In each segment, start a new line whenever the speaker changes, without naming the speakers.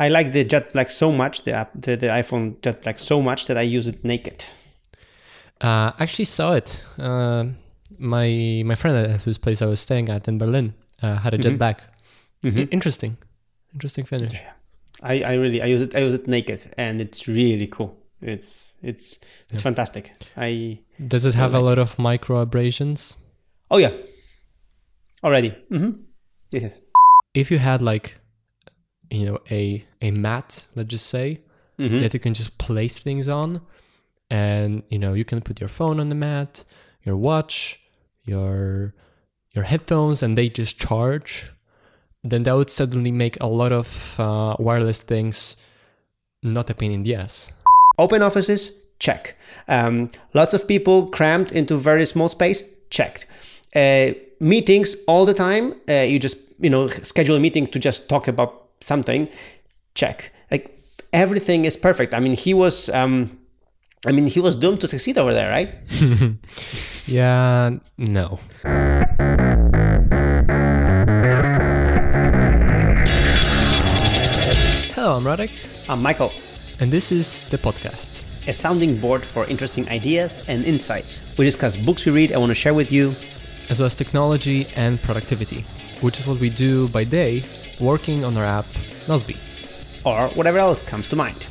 I like the Jet Black so much, the app, the, the iPhone Jet Black so much that I use it naked.
Uh, I actually saw it. Uh, my my friend at whose place I was staying at in Berlin uh, had a Jet
Mhm.
Black.
Mhm.
Interesting, interesting finish.
I, I really I use it I use it naked and it's really cool. It's it's it's
Yeah.
fantastic. I
Does it have a
like-
lot of micro abrasions?
oh yeah, already. Mm-hmm. Yes.
If you had like, you know, a a mat, let's just say,
Mm-hmm.
that you can just place things on, and you know you can put your phone on the mat, your watch, your your headphones, and they just charge. Then that would suddenly make a lot of uh, wireless things not a pain in the ass.
Open offices, check. Um, lots of people crammed into very small space, checked. Uh, meetings all the time. Uh, you just you know schedule a meeting to just talk about something, check. Like everything is perfect. I mean, he was. Um, I mean, he was doomed to succeed over there, right?
Yeah, no. Hello, I'm Radek,
I'm Michael,
and this is the podcast.
a sounding board for interesting ideas and insights. We discuss books we read. I want to share with you.
As well as technology and productivity, which is what we do by day working on our app Nozbe.
or whatever else comes to mind.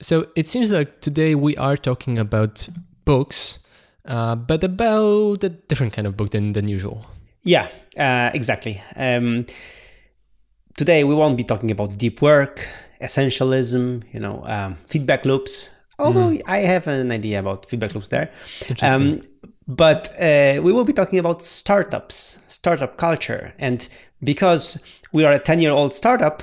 So it seems like today we are talking about books, uh, but about a different kind of book than, than usual.
Yeah, uh, exactly. Um, today we won't be talking about deep work, essentialism, you know, um, feedback loops. Although I have an idea about feedback loops there.
Interesting.
Um, but uh, we will be talking about startups, startup culture, and because we are a ten-year-old startup,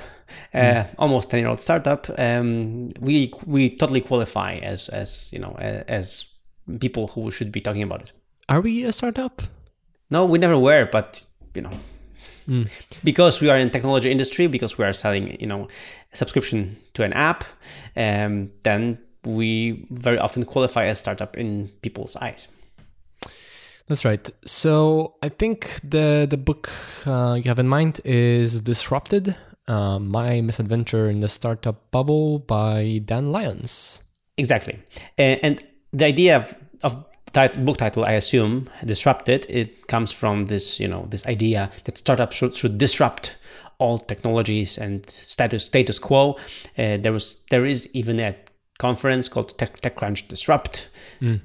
uh, almost ten-year-old startup, um, we we totally qualify as as you know as people who should be talking about it.
Are we a startup?
No, we never were, but you know,
Mm.
because we are in technology industry, because we are selling, you know, a subscription to an app, um, then we very often qualify as startup in people's eyes.
That's right. So I think the the book uh, you have in mind is Disrupted: uh, My Misadventure in the Startup Bubble by Dan Lyons.
Exactly, and, and the idea of, of tit- book title, I assume, disrupted. It comes from this, you know, this idea that startups should should disrupt all technologies and status status quo. Uh, there was there is even a conference called Tech, TechCrunch Disrupt.
Mm.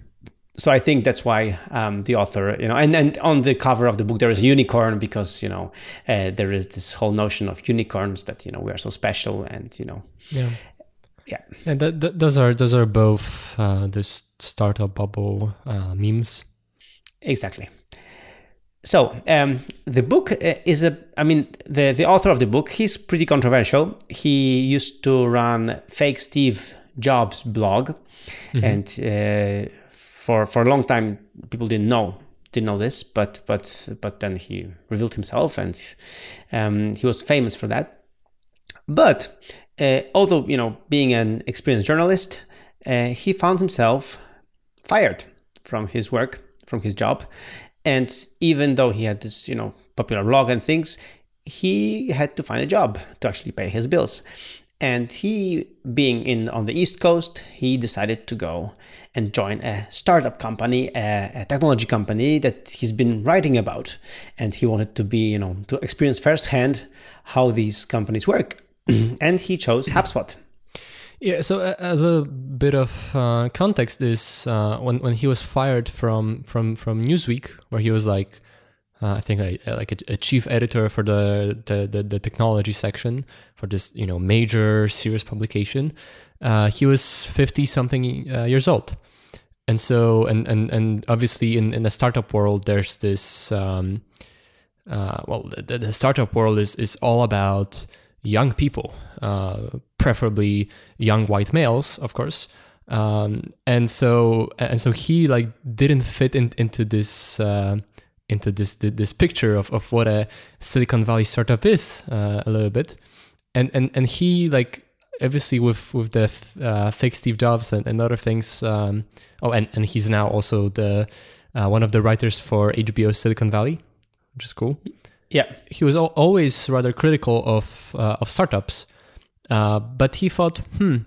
So I think that's why um, the author, you know, and, and on the cover of the book there is a unicorn because you know uh, there is this whole notion of unicorns that you know we are so special and you know
Yeah.
Yeah.
And th- th- those are those are both uh, the startup bubble uh, memes.
Exactly. So um, the book uh, is a. I mean, the the author of the book he's pretty controversial. He used to run fake Steve Jobs blog, and uh, for for a long time people didn't know didn't know this, but but but then he revealed himself, and um, he was famous for that. But uh, although you know being an experienced journalist, uh, he found himself fired from his work, from his job. And even though he had this, you know, popular blog and things, he had to find a job to actually pay his bills. And he, being in on the East Coast, he decided to go and join a startup company, a, a technology company that he's been writing about. And he wanted to be, you know, to experience firsthand how these companies work. and he chose HubSpot.
Yeah, so a, a little bit of uh, context is uh, when when he was fired from from from Newsweek, where he was like, uh, I think like, like a, a chief editor for the, the the the technology section for this you know major serious publication. Uh, he was fifty something uh, years old, and so and and and obviously in in the startup world, there's this. Um, uh, well, the, the startup world is is all about young people, uh, preferably young white males, of course. Um, and so and so he like didn't fit in, into this uh, into this this picture of, of what a Silicon Valley startup is uh, a little bit, and and and he like obviously with with the uh, fake Steve Jobs and, and other things. Um, oh, and and he's now also the uh, one of the writers for HBO Silicon Valley, which is cool
Yeah.
he was al- always rather critical of uh, of startups, Uh, but he thought, hmm,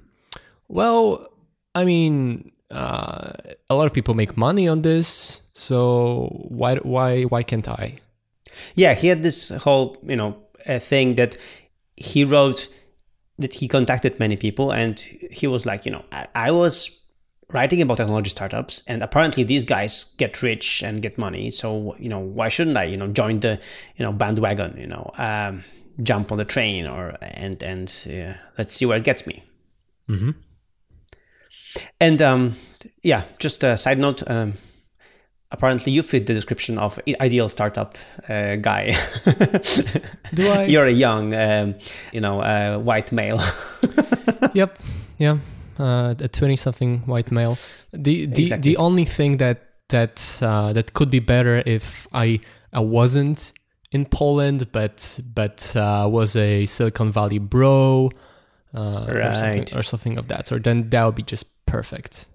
well, I mean, uh, a lot of people make money on this, so why why why can't I?
Yeah, he had this whole you know uh, thing that he wrote that he contacted many people, and he was like, you know, I, I was writing about technology startups and apparently these guys get rich and get money so you know why shouldn't i you know join the you know bandwagon you know um, jump on the train or and and uh, let's see where it gets me
mm-hmm.
And um, yeah just a side note um, apparently you fit the description of ideal startup uh, guy
do i
you're a young um, you know uh, white male
yep yeah uh, a twenty-something white male. The the exactly. the only thing that that uh, that could be better if I I wasn't in Poland, but but uh, was a Silicon Valley bro, uh,
right.
or, something, or something of that sort. Then that would be just perfect.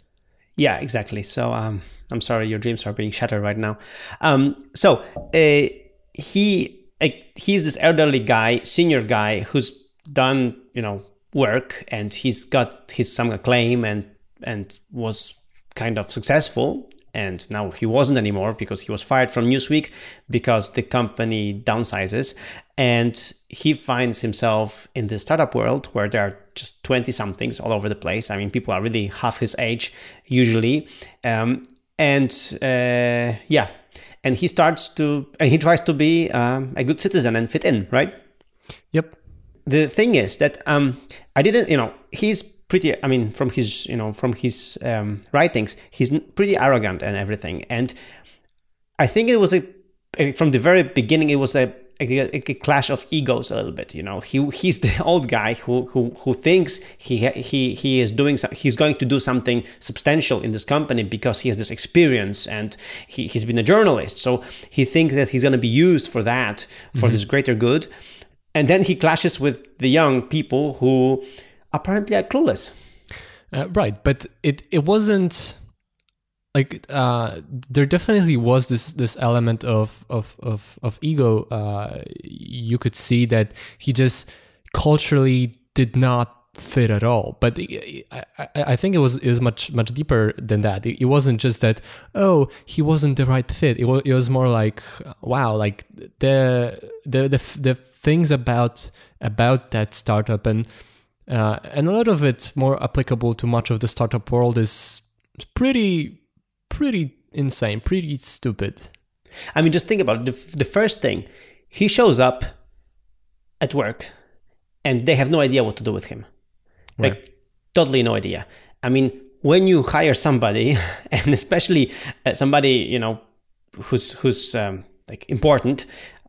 Yeah, exactly. So um, I'm sorry, your dreams are being shattered right now. Um, so uh, he uh, he's this elderly guy, senior guy who's done you know work and he's got his some acclaim and and was kind of successful and now he wasn't anymore because he was fired from Newsweek because the company downsizes and he finds himself in the startup world where there are just 20 somethings all over the place i mean people are really half his age usually um, and uh, yeah and he starts to and he tries to be um, a good citizen and fit in right
yep
the thing is that um, I didn't, you know, he's pretty. I mean, from his, you know, from his um, writings, he's pretty arrogant and everything. And I think it was a from the very beginning, it was a, a, a, clash of egos a little bit. You know, he he's the old guy who who who thinks he he he is doing some, he's going to do something substantial in this company because he has this experience and he he's been a journalist. So he thinks that he's going to be used for that for mm-hmm. this greater good and then he clashes with the young people who apparently are clueless.
Uh, right, but it it wasn't like uh, there definitely was this this element of of of, of ego. Uh, you could see that he just culturally did not fit at all. But I, I, I think it was is much much deeper than that. It, it, wasn't just that oh he wasn't the right fit. It was it was more like wow like the the the the things about about that startup and uh, and a lot of it more applicable to much of the startup world is pretty pretty insane, pretty stupid.
I mean, just think about it. The, the first thing he shows up at work and they have no idea what to do with him. Right. Like, totally no idea. I mean, when you hire somebody, and especially uh, somebody you know who's who's um, like important,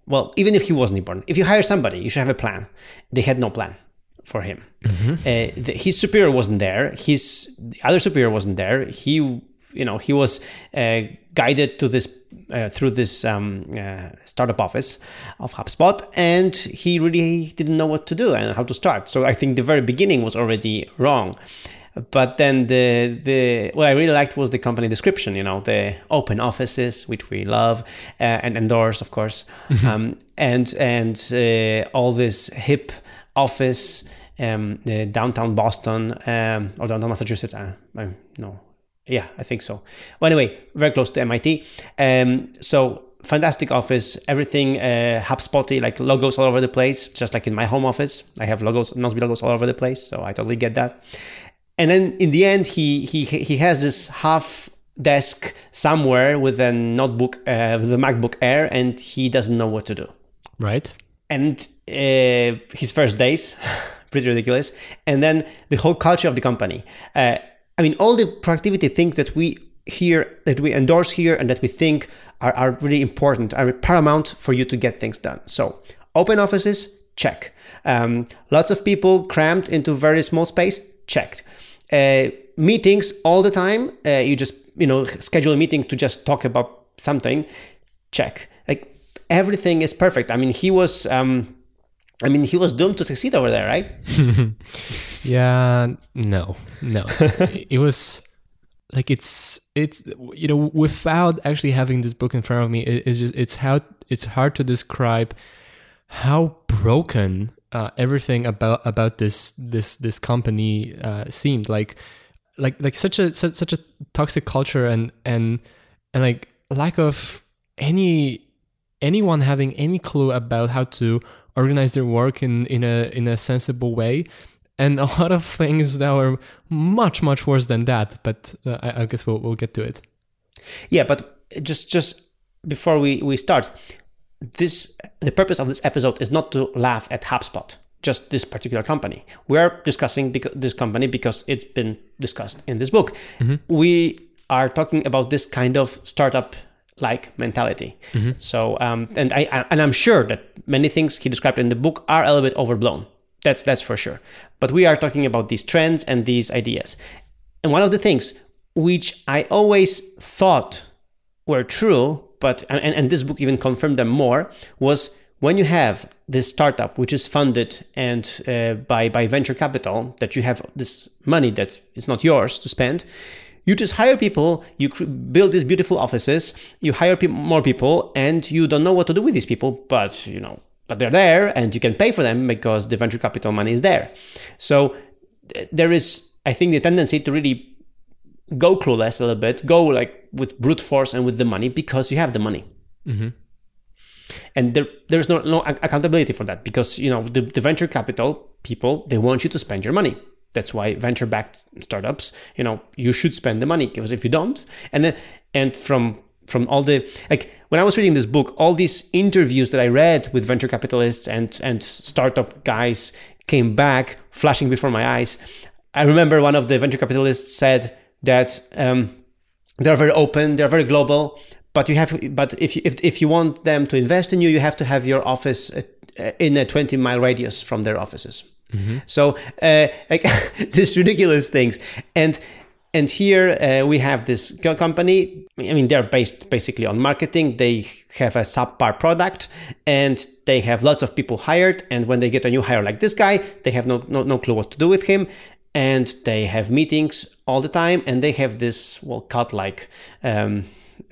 well, even if he wasn't important, if you hire somebody, you should have a plan. They had no plan for him. Mm-hmm. Uh, the, his superior wasn't there. His other superior wasn't there. He, you know, he was uh, guided to this uh, through this um, uh, startup office of HubSpot, and he really didn't know what to do and how to start. So I think the very beginning was already wrong. But then the the what I really liked was the company description. You know, the open offices, which we love uh, and endorse, of course, mm-hmm. um, and and uh, all this hip office um, downtown Boston um, or downtown Massachusetts. Uh, no, yeah, I think so. Well, anyway, very close to MIT. Um, so fantastic office, everything uh, HubSpotty, like logos all over the place, just like in my home office. I have logos, Nozbe logos all over the place, so I totally get that. And then in the end, he he he has this half desk somewhere with a notebook, uh, with a MacBook Air, and he doesn't know what to do.
Right.
And uh, his first days, pretty ridiculous. And then the whole culture of the company. Uh, I mean, all the productivity things that we here, that we endorse here, and that we think are, are really important, are paramount for you to get things done. So, open offices, check. Um, lots of people crammed into very small space, checked. Uh, meetings all the time. Uh, you just you know schedule a meeting to just talk about something. Check. Like everything is perfect. I mean, he was. Um, I mean, he was doomed to succeed over there, right?
yeah, no, no. it was like it's it's you know without actually having this book in front of me, it, it's just it's how it's hard to describe how broken uh, everything about about this this this company uh, seemed like like like such a such, such a toxic culture and and and like lack of any anyone having any clue about how to organize their work in in a in a sensible way and a lot of things that were much much worse than that but uh, I, I guess we'll we'll get to it
Yeah, but just just before we we start, this the purpose of this episode is not to laugh at HubSpot, just this particular company. We are discussing this company because it's been discussed in this book. We are talking about this kind of startup like mentality. So, um, and I, I and I'm sure that many things he described in the book are a little bit overblown. That's that's for sure. But we are talking about these trends and these ideas. And one of the things which I always thought were true, but and, and this book even confirmed them more, was when you have this startup which is funded and uh, by by venture capital that you have this money that is not yours to spend, you just hire people, you cr- build these beautiful offices, you hire pe- more people, and you don't know what to do with these people, but you know, but they're there, and you can pay for them because the venture capital money is there. So th- there is, I think, the tendency to really go clueless a little bit, go like with brute force and with the money because you have the money. Mm-hmm. And there, there's no, no accountability for that because you know the, the venture capital people they want you to spend your money. That's why venture-backed startups, you know, you should spend the money because if you don't, and then and from from all the like when I was reading this book, all these interviews that I read with venture capitalists and and startup guys came back flashing before my eyes. I remember one of the venture capitalists said that um, they're very open, they're very global, but you have but if you, if if you want them to invest in you, you have to have your office in a 20 mile radius from their offices. So uh, like these ridiculous things, and and here uh, we have this company. I mean, they're based basically on marketing. They have a subpar product, and they have lots of people hired. And when they get a new hire like this guy, they have no no, no clue what to do with him. And they have meetings all the time, and they have this well cut like. Um,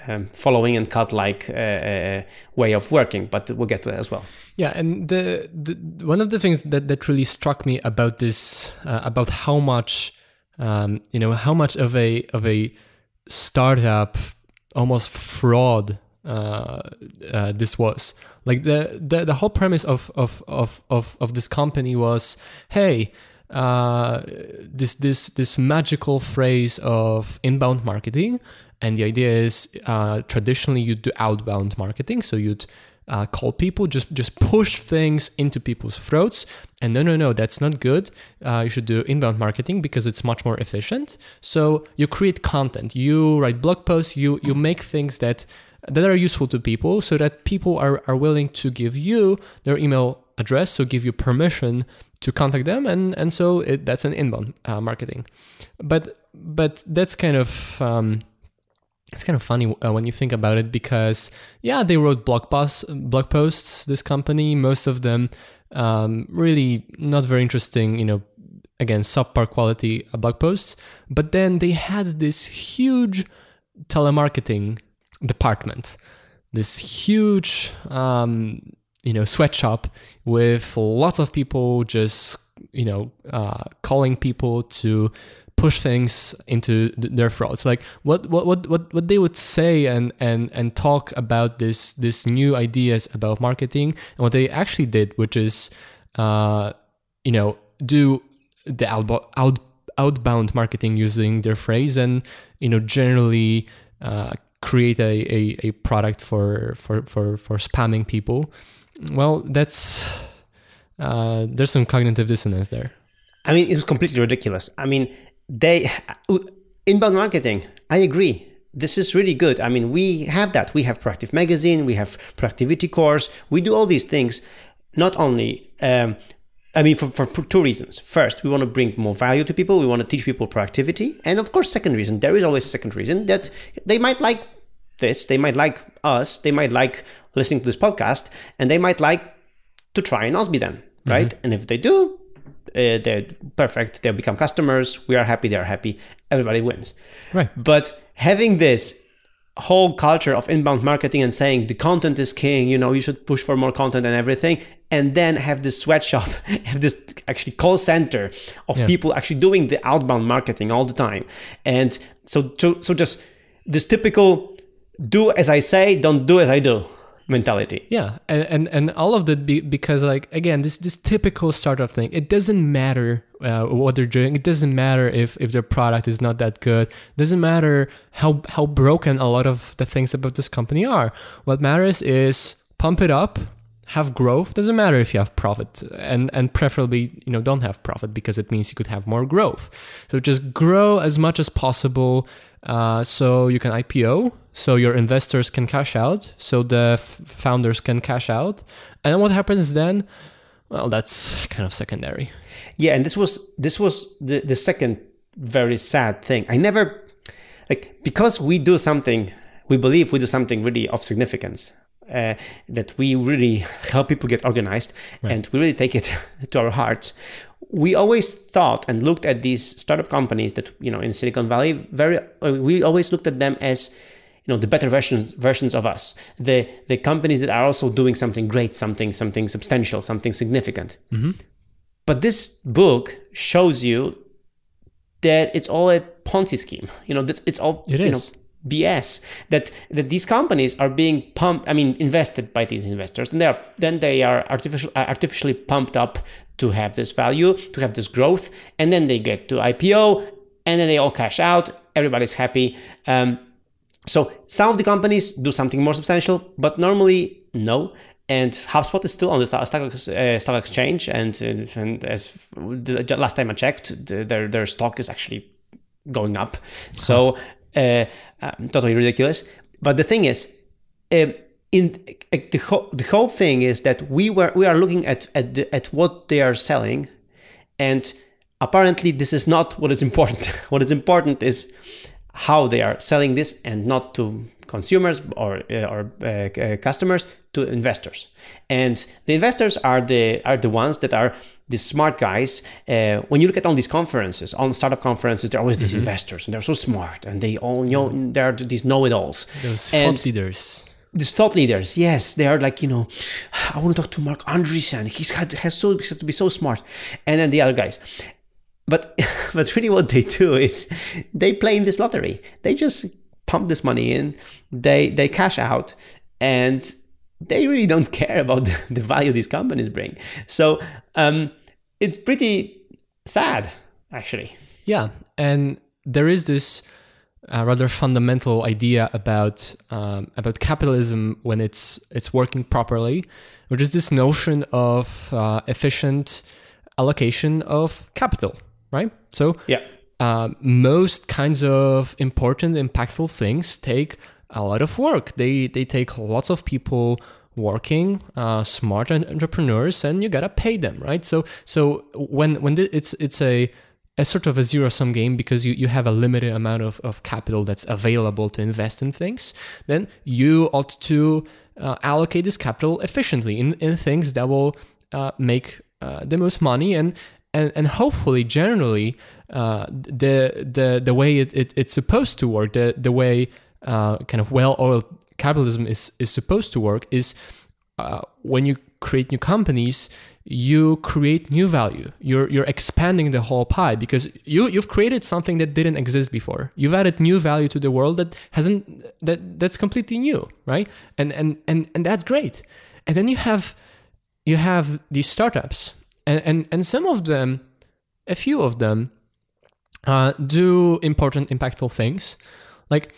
um, following and cult like uh, uh, way of working, but we'll get to that as well.
Yeah, and the, the one of the things that that really struck me about this uh, about how much um, you know how much of a of a startup almost fraud uh, uh, this was like the, the the whole premise of of of of, of this company was hey uh, this this this magical phrase of inbound marketing and the idea is uh, traditionally you'd do outbound marketing. So you'd uh, call people just just push things into people's throats. And no no no that's not good. Uh, you should do inbound marketing because it's much more efficient. So you create content. You write blog posts. You you make things that that are useful to people so that people are, are willing to give you their email address so give you permission to contact them. And and so it, that's an inbound uh, marketing. But but that's kind of um, it's kind of funny uh, when you think about it because yeah they wrote blog posts blog posts this company. Most of them um, really not very interesting you know again subpar quality uh, blog posts. But then they had this huge telemarketing department this huge um, you know sweatshop with lots of people just you know uh, calling people to push things into th- their throats like what, what what what what they would say and and and talk about this this new ideas about marketing and what they actually did which is uh you know do the outbo- out outbound marketing using their phrase and you know generally uh, create a, a, a product for, for for for spamming people. Well that's uh, there's some cognitive dissonance there.
I mean, it was completely ridiculous. I mean, they inbound marketing. I agree. This is really good. I mean, we have that. We have Proactive Magazine. We have productivity Course. We do all these things. Not only, um, I mean, for, for two reasons. First, we want to bring more value to people. We want to teach people proactivity, and of course, second reason. There is always a second reason that they might like this. They might like us. They might like listening to this podcast, and they might like to try Nozbe then, right? And if they do, uh, they're perfect. They become customers. We are happy. They are happy. Everybody wins.
right
But having this whole culture of inbound marketing and saying the content is king, you know, you should push for more content and everything, and then have this sweatshop, have this actually call center of
Yeah.
people actually doing the outbound marketing all the time. And so, so, so just this typical do as I say, don't do as I do mentality.
Yeah, and and, and all of that be, because like again, this this typical startup thing. It doesn't matter uh, what they're doing. It doesn't matter if if their product is not that good. It doesn't matter how how broken a lot of the things about this company are. What matters is pump it up, have growth. Doesn't matter if you have profit, and and preferably you know don't have profit because it means you could have more growth. So just grow as much as possible. Uh, so you can IPO, so your investors can cash out, so the f- founders can cash out, and what happens then? Well, that's kind of secondary.
Yeah, and this was this was the the second very sad thing. I never like because we do something, we believe we do something really of significance. Uh, that we really help people get organized and we really take it to our hearts. We always thought and looked at these startup companies that you know in Silicon Valley. Very, uh, we always looked at them as you know the better versions versions of us the the companies that are also doing something great something something substantial something significant but this book shows you that it's all a ponzi scheme you know that's it's all
It
you
is.
know bs that that these companies are being pumped i mean invested by these investors and they are then they are artificial uh, artificially pumped up to have this value to have this growth and then they get to ipo and then they all cash out everybody's happy um, so some of the companies do something more substantial, but normally no. And HubSpot is still on the stock, uh, stock exchange, and, and as the last time I checked, the, their their stock is actually going up. So uh, totally ridiculous. But the thing is, um, in uh, the whole the whole thing is that we were we are looking at at the, at what they are selling, and apparently this is not what is important. what is important is how they are selling this and not to consumers or uh, or customers to investors and the investors are the are the ones that are the smart guys uh, when you look at all these conferences on startup conferences there are always these investors and they're so smart and they all know they're these know-it-alls
Those
And-
thought leaders.
these thought leaders, yes, they are like you know, I want to talk to Marc Andreessen. He's had has so has to be so smart, and then the other guys. But but really, what they do is they play in this lottery. They just pump this money in, they they cash out, and they really don't care about the, the value these companies bring. So um, it's pretty sad, actually.
Yeah, and there is this uh, rather fundamental idea about um, about capitalism when it's it's working properly, which is this notion of uh, efficient allocation of capital, right? So
Yeah.
uh, most kinds of important, impactful things take a lot of work. They they take lots of people working, uh, smart entrepreneurs, and you gotta pay them, right? So so when when it's it's a a sort of a zero sum game because you, you have a limited amount of, of capital that's available to invest in things, then you ought to uh, allocate this capital efficiently in, in things that will uh, make uh, the most money and and, and hopefully generally uh, the the the way it, it, it's supposed to work the the way uh, kind of well oiled capitalism is is supposed to work is uh, when you create new companies you create new value. You're you're expanding the whole pie because you you've created something that didn't exist before. You've added new value to the world that hasn't that that's completely new right? And and and and that's great. And then you have you have these startups and and, and some of them a few of them uh, do important impactful things. Like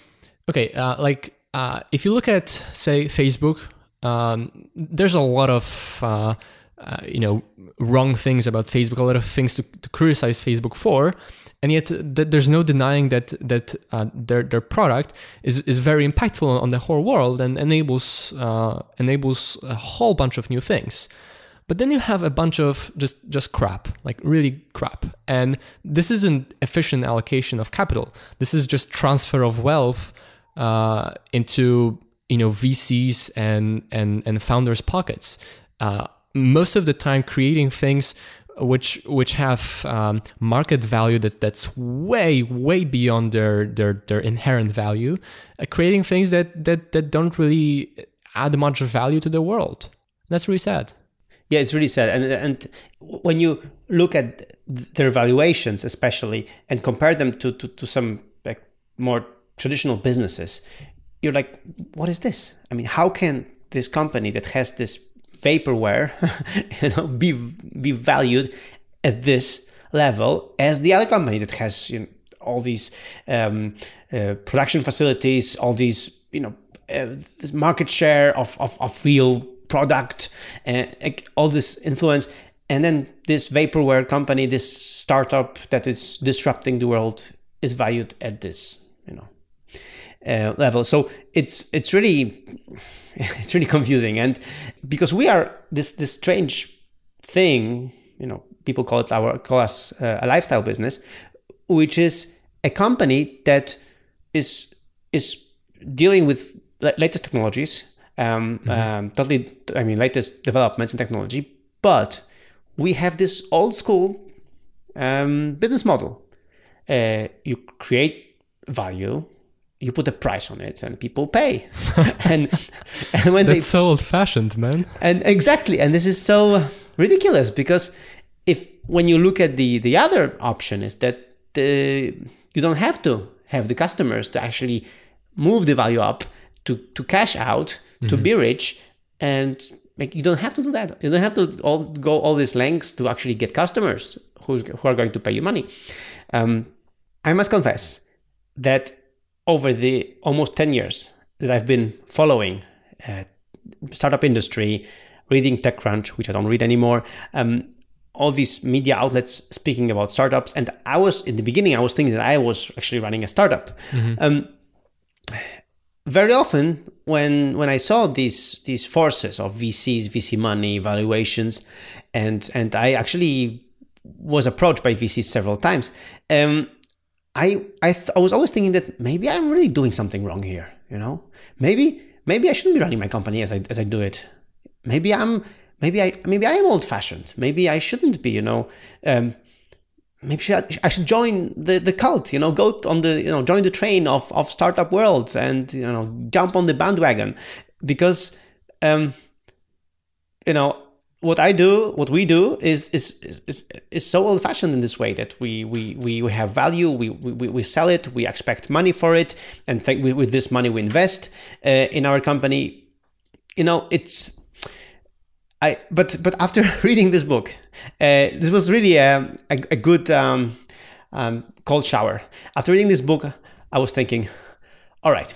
okay uh, like uh, if you look at say facebook um, there's a lot of uh, uh, you know wrong things about facebook a lot of things to, to criticize facebook for and yet th- there's no denying that that uh, their their product is, is very impactful on the whole world and enables uh, enables a whole bunch of new things but then you have a bunch of just just crap, like really crap. And this isn't efficient allocation of capital. This is just transfer of wealth uh, into you know VCs and and and founders' pockets. Uh, most of the time, creating things which which have um, market value that that's way way beyond their their their inherent value, uh, creating things that that that don't really add much value to the world. That's really sad.
Yeah, it's really sad. And and when you look at their valuations, especially, and compare them to to, to some like more traditional businesses, you're like, what is this? I mean, how can this company that has this vaporware, you know, be be valued at this level as the other company that has you know, all these um, uh, production facilities, all these you know uh, market share of, of, of real product, uh, all this influence, and then this vaporware company, this startup that is disrupting the world, is valued at this you know uh, level. So it's it's really it's really confusing, and because we are this this strange thing, you know, people call it our call us uh, a lifestyle business, which is a company that is is dealing with latest technologies, um, mm-hmm. um, totally, I mean, latest developments in technology, but we have this old school um, business model. Uh, you create value, you put a price on it, and people pay. and
and when they that's they, so old fashioned, man.
And exactly, and this is so ridiculous because if when you look at the the other option is that the, you don't have to have the customers to actually move the value up to to cash out mm-hmm. to be rich and like you don't have to do that you don't have to all go all these lengths to actually get customers who's, who are going to pay you money um, i must confess that over the almost 10 years that i've been following uh, startup industry reading techcrunch which i don't read anymore um, all these media outlets speaking about startups and i was in the beginning i was thinking that i was actually running a startup mm-hmm. um, very often when when i saw these these forces of vcs vc money valuations and and i actually was approached by vcs several times um, i I, th- I was always thinking that maybe i'm really doing something wrong here you know maybe maybe i shouldn't be running my company as i as i do it maybe i'm maybe I maybe I am old fashioned. Maybe I shouldn't be. You know, um, maybe I should join the, the cult. You know, go on the you know join the train of of startup world and you know jump on the bandwagon because um, you know what I do, what we do is is is is so old fashioned in this way that we we we, we have value, we, we we sell it, we expect money for it, and th- with this money we invest uh, in our company. You know, it's I but but after reading this book, uh, this was really a, a, a good um, um, cold shower. After reading this book, I was thinking, all right,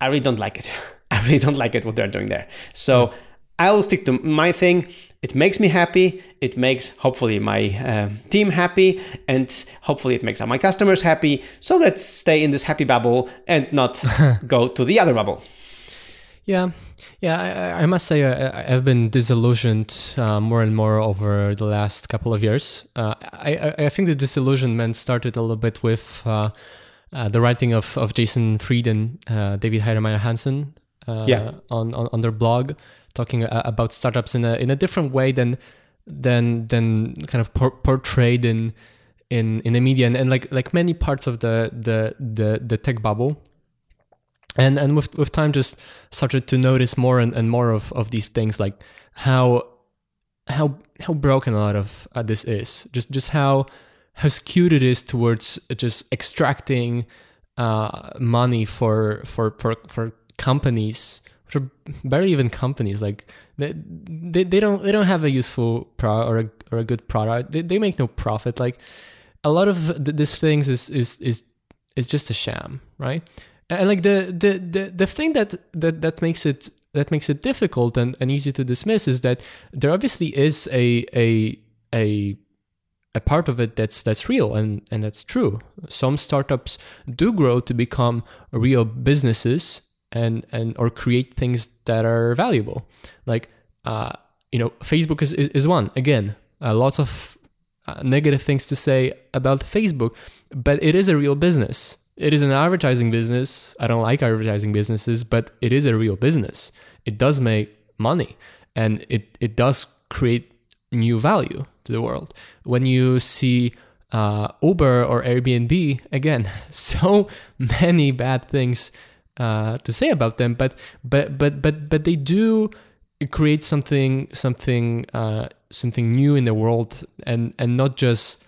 I really don't like it. I really don't like it what they're doing there. So I will stick to my thing. It makes me happy. It makes hopefully my uh, team happy, and hopefully it makes my customers happy. So let's stay in this happy bubble and not go to the other bubble.
Yeah, yeah, I, I must say I, have been disillusioned uh, more and more over the last couple of years. Uh, I, I think the disillusionment started a little bit with uh, uh, the writing of, of Jason Fried and uh, David Hansson yeah. on, on, on their blog, talking about startups in a in a different way than than than kind of por- portrayed in in in the media and, and like like many parts of the the the, the tech bubble and and with with time just started to notice more and, and more of, of these things like how how how broken a lot of uh, this is just just how how skewed it is towards just extracting uh, money for for for for companies which are barely even companies like they, they, they don't they don't have a useful pro or a, or a good product. They, they make no profit. Like a lot of th- these things is is is is just a sham right? And like the the the, the thing that, that that makes it that makes it difficult and, and easy to dismiss is that there obviously is a a a a part of it that's that's real and and that's true. Some startups do grow to become real businesses and and or create things that are valuable. Like uh, you know, Facebook is is, is one again. Uh, lots of uh, negative things to say about Facebook, but it is a real business it is an advertising business. I don't like advertising businesses, but it is a real business. It does make money and it, it does create new value to the world. When you see uh, Uber or Airbnb, again, so many bad things uh, to say about them, but but but but but they do create something something uh, something new in the world and and not just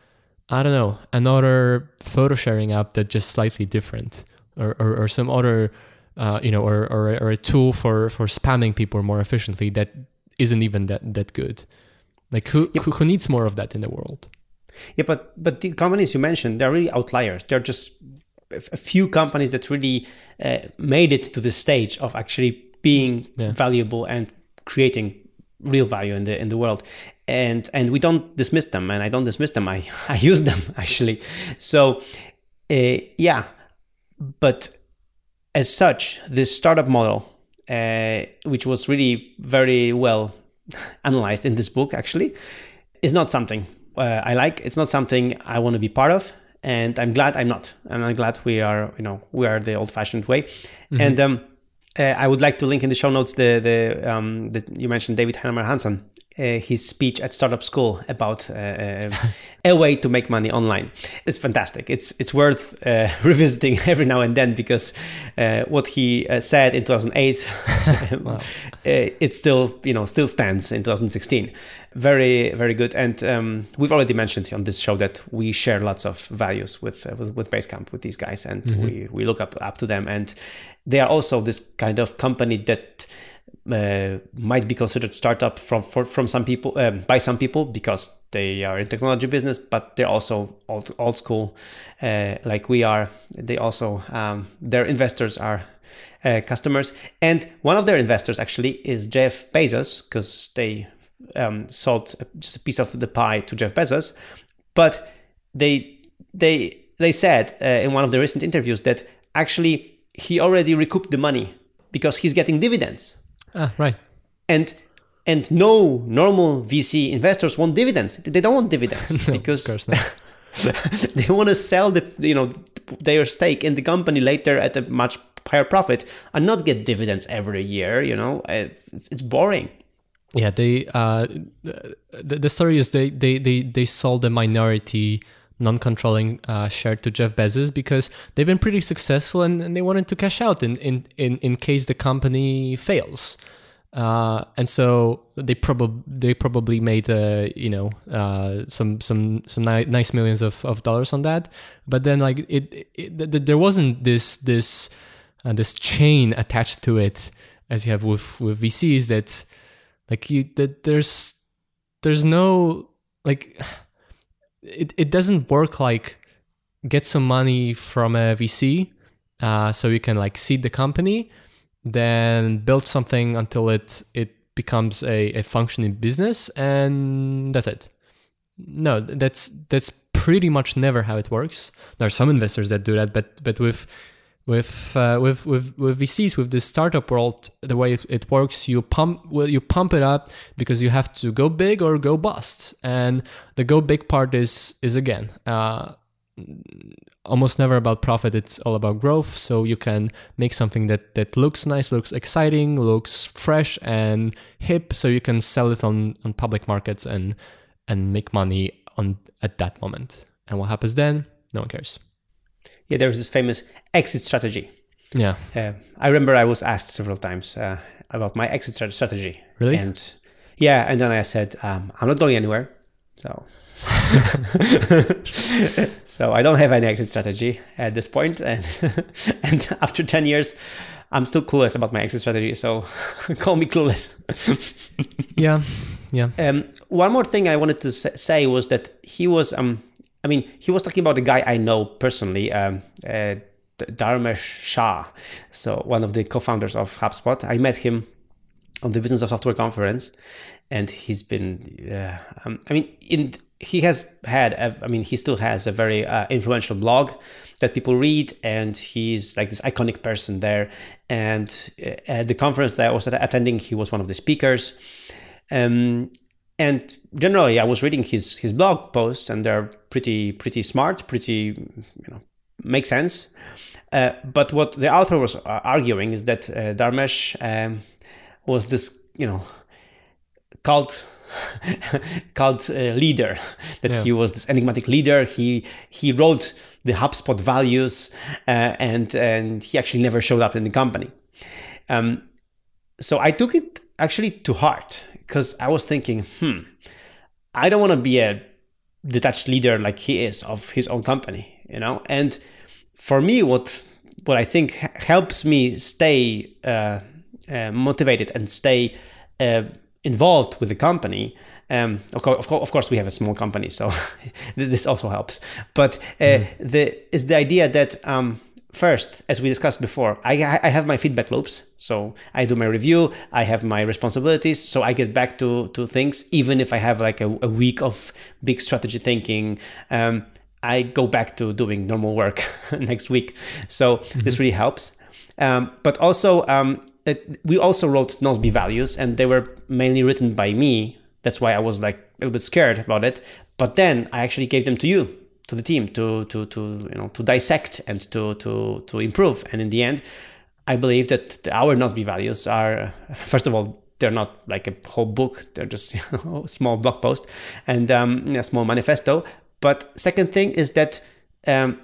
I don't know another photo sharing app that just slightly different or or, or some other uh, you know or, or or a tool for for spamming people more efficiently that isn't even that that good. Like who
Yep.
who, who needs more of that in the world?
Yeah, but but the companies you mentioned, they're really outliers. They're just a few companies that really uh, made it to the stage of actually being
Yeah.
valuable and creating real value in the in the world. And and we don't dismiss them, and I don't dismiss them. I I use them actually. So uh, yeah, but as such, this startup model, uh, which was really very well analyzed in this book, actually, is not something uh, I like. It's not something I want to be part of, and I'm glad I'm not. And I'm glad we are, you know, we are the old-fashioned way. And um, uh, I would like to link in the show notes the the um, the you mentioned David Heinemeier Hansson. Uh, his speech at startup school about uh, uh, a way to make money online It's fantastic. It's it's worth uh, revisiting every now and then because uh, what he uh, said in 2008, uh, it still you know still stands in 2016. Very very good. And um, we've already mentioned on this show that we share lots of values with uh, with, with Basecamp with these guys, and we we look up up to them. And they are also this kind of company that uh, might be considered startup from for, from some people um, by some people because they are in technology business, but they're also old, old school. Uh, like we are. They also um, their investors are uh, customers, and one of their investors actually is Jeff Bezos because they um, sold just a piece of the pie to Jeff Bezos, but they they they said uh, in one of the recent interviews that actually he already recouped the money because he's getting dividends
Ah, right.
and and no normal VC investors want dividends. They don't want dividends because
course not.
they want to sell the you know their stake in the company later at a much higher profit and not get dividends every year. You know, it's it's, boring.
Yeah, they uh, the, the story is they they they they sold a minority non-controlling uh, share to Jeff Bezos because they've been pretty successful and, and they wanted to cash out in in in, in case the company fails. Uh, and so they probably they probably made uh, you know uh, some some some ni- nice millions of, of dollars on that, but then like it, it, th- th- there wasn't this this uh, this chain attached to it as you have with with VCs that like you that there's there's no like it, it doesn't work like get some money from a VC uh, so you can like seed the company then build something until it it becomes a, a functioning business and that's it. No that's that's pretty much never how it works. There are some investors that do that but but with with uh, with with with VCs with this startup world the way it, it works you pump well you pump it up because you have to go big or go bust. And the go big part is is again uh, almost never about profit. It's all about growth. So you can make something that that looks nice looks exciting looks fresh and hip. So you can sell it on on public markets and and make money on at that moment. And what happens then? No one cares
Yeah, there was this famous exit strategy.
yeah
Uh, I remember I was asked several times uh, about my exit strategy.
Really?
And yeah, and then I said um, I'm not going anywhere. So. so I don't have any exit strategy at this point, and and after ten years, I'm still clueless about my exit strategy. So call me clueless.
yeah yeah
Um, one more thing I wanted to say was that he was, um, I mean, he was talking about a guy I know personally, um, uh, Dharmesh Shah, so one of the co-founders of HubSpot. I met him on the Business of Software conference, and he's been, uh, um, I mean, in he has had, a, I mean, he still has a very uh, influential blog that people read, and he's like this iconic person there. And uh, at the conference that I was attending, he was one of the speakers. Um, and generally, I was reading his his blog posts, and they're pretty pretty smart, pretty you know make sense. Uh, but what the author was uh, arguing is that uh, Dharmesh um, was this you know cult cult uh, leader that
Yeah.
he was this enigmatic leader he he wrote the hubspot values uh, and and he actually never showed up in the company um, so I took it actually to heart because I was thinking, hmm, I don't want to be a detached leader like he is of his own company, you know. And for me, what what I think helps me stay uh, uh, motivated and stay uh, involved with the company. Um, of, course, of course, we have a small company, so this also helps. But mm. the is the idea that um, first, as we discussed before, I, I have my feedback loops. So I do my review, I have my responsibilities. So I get back to, to things, even if I have like a, a week of big strategy thinking. Um, I go back to doing normal work next week. So mm-hmm. this really helps. Um, but also, um, it, we also wrote Nozbe values, and they were mainly written by me. That's why I was like a little bit scared about it. But then I actually gave them to you to the team to to to you know to dissect and to to to improve. And in the end, I believe that our Nozbe values are first of all they're not like a whole book; they're just you know, a small blog post and um, a small manifesto. But second thing is that. Um,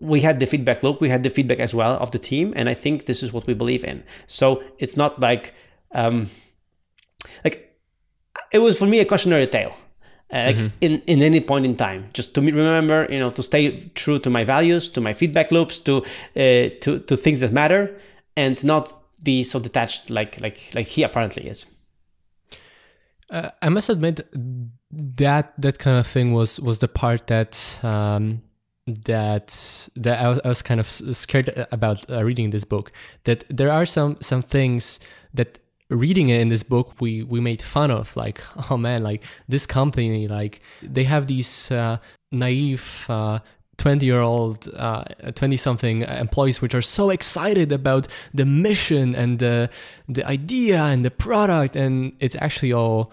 we had the feedback loop we had the feedback as well of the team and i think this is what we believe in so it's not like um like it was for me a cautionary tale uh, mm-hmm. in in any point in time just to remember you know to stay true to my values to my feedback loops to uh, to to things that matter and not be so detached like like like he apparently is
uh, i must admit that that kind of thing was was the part that um that that I was, I was kind of scared about uh, reading this book that there are some some things that reading it in this book we we made fun of like oh man like this company like they have these uh, naive uh, 20 year old 20 uh, something employees which are so excited about the mission and the the idea and the product and it's actually all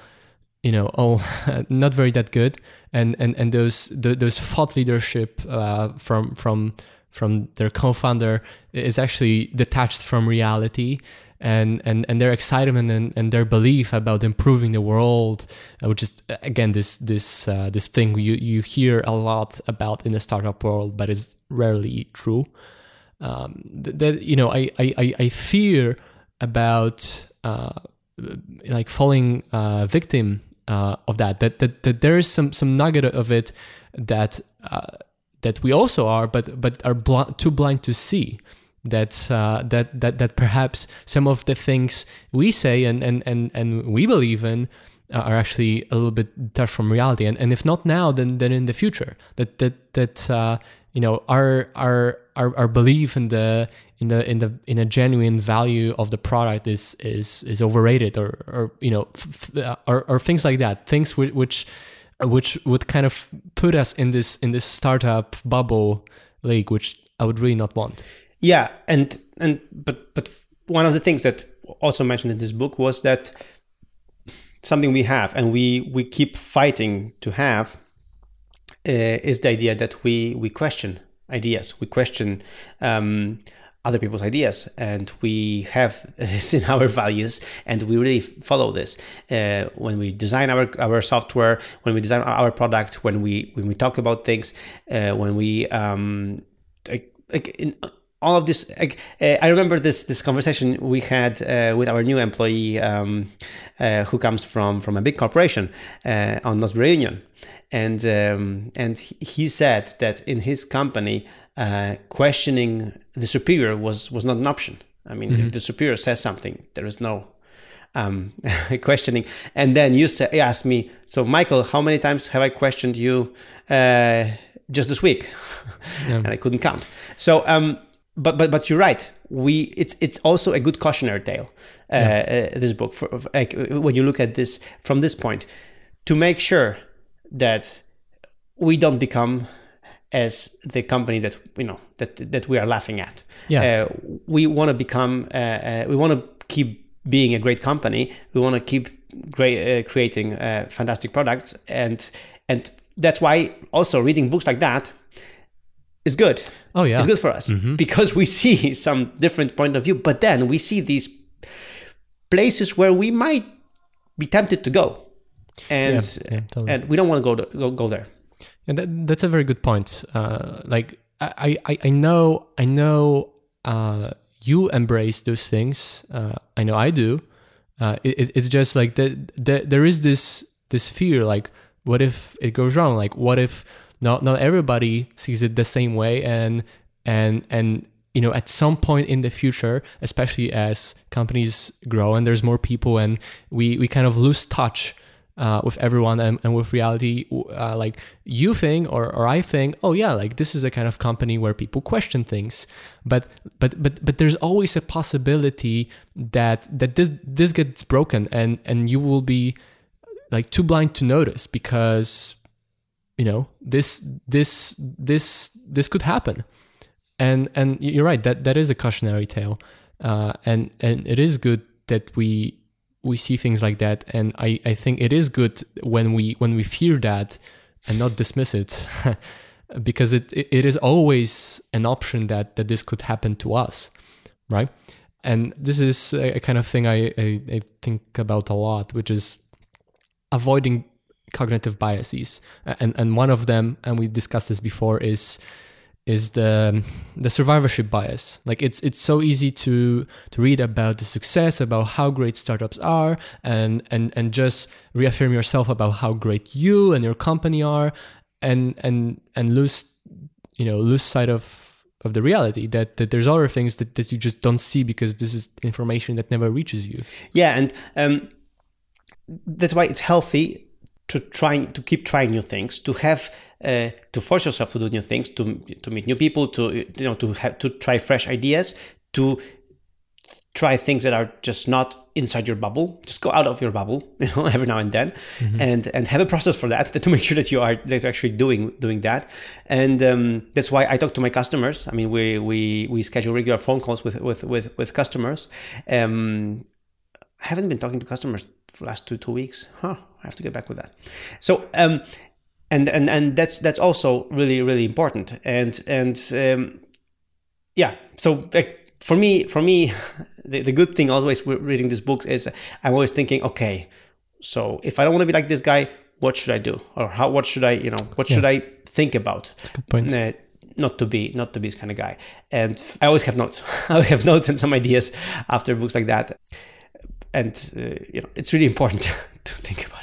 you know all not very that good. And and and those the, those thought leadership uh, from from from their co-founder is actually detached from reality and and and their excitement and, and their belief about improving the world, uh, which is again this this uh, this thing you you hear a lot about in the startup world, but is rarely true. Um, that you know, I I I fear about uh, like falling uh, victim uh, of that. That that that there is some some nugget of it that uh, that we also are, but but are bl- too blind to see that uh, that that that perhaps some of the things we say and and and, and we believe in uh, are actually a little bit detached from reality. And, and if not now then then in the future. That that that uh, you know our our our our belief in the in the in the in a genuine value of the product is is is overrated or or you know f- f- uh, or, or things like that. Things which, which which would kind of put us in this in this startup bubble league which I would really not want
yeah, and and but but one of the things that also mentioned in this book was that something we have and we we keep fighting to have uh, is the idea that we we question ideas, we question um, other people's ideas, and we have this in our values, and we really follow this. Uh, when we design our our software, when we design our product, when we when we talk about things, uh, when we um, like in all of this like, uh, i remember this this conversation we had uh, with our new employee um, uh, who comes from from a big corporation uh, on Nozbe Reunion and um, and he said that in his company uh, questioning the superior was was not an option. I mean mm-hmm. if the superior says something there is no um, questioning. And then you, say, you asked me so michael how many times have i questioned you uh, just this week? Yeah. and i couldn't count. So um, but but but you're right. We it's it's also a good cautionary tale. Uh, yeah. uh, this book, for, like when you look at this from this point, to make sure that we don't become as the company that you know that that we are laughing at.
Yeah,
uh, we want to become. Uh, uh, we want to keep being a great company. We want to keep great uh, creating fantastic products, and and that's why also reading books like that is good.
Oh yeah,
it's good for us mm-hmm. because we see some different point of view. But then we see these places where we might be tempted to go, and yeah, yeah, totally. and we don't want to go, to, go go there.
And that, that's a very good point. Uh, like I, I I know I know uh, you embrace those things. Uh, I know I do. Uh, it, it's just like the, the, there is this this fear like what if it goes wrong? Like what if not not everybody sees it the same way and and and you know at some point in the future especially as companies grow and there's more people and we we kind of lose touch uh, with everyone and, and with reality uh, like you think or, or i think oh yeah like this is a kind of company where people question things. But but but but there's always a possibility that that this this gets broken and and you will be like too blind to notice because you know this this this this could happen. And and you're right that that is a cautionary tale. Uh, and and it is good that we we see things like that. And I, I think it is good when we when we fear that and not dismiss it. Because it it is always an option that that this could happen to us right? And this is a kind of thing I, I, I think about a lot which is avoiding cognitive biases. And and one of them and we discussed this before is is the the survivorship bias. Like it's it's so easy to to read about the success about how great startups are and and and just reaffirm yourself about how great you and your company are and and and lose you know lose sight of of the reality that that there's other things that, that you just don't see because this is information that never reaches you.
Yeah and um that's why it's healthy to try to keep trying new things to have uh, to force yourself to do new things to to meet new people to you know to have to try fresh ideas to try things that are just not inside your bubble. Just go out of your bubble you know every now and then mm-hmm. and and have a process for that to make sure that you are that you're actually doing doing that. And um, that's why i talk to my customers. I mean we we we schedule regular phone calls with with with, with customers. Um, i haven't been talking to customers for the last two two weeks. Huh I have to get back with that. So um, and and and that's that's also really really important. And and um, yeah, so like, for me for me, the, the good thing always with reading these books is I'm always thinking, okay, so if I don't want to be like this guy, what should I do, or how what should I you know what yeah. should I think about?
good point. Uh,
not to be not to be this kind of guy and i always have notes i have notes and some ideas after books like that and uh, you know it's really important to think about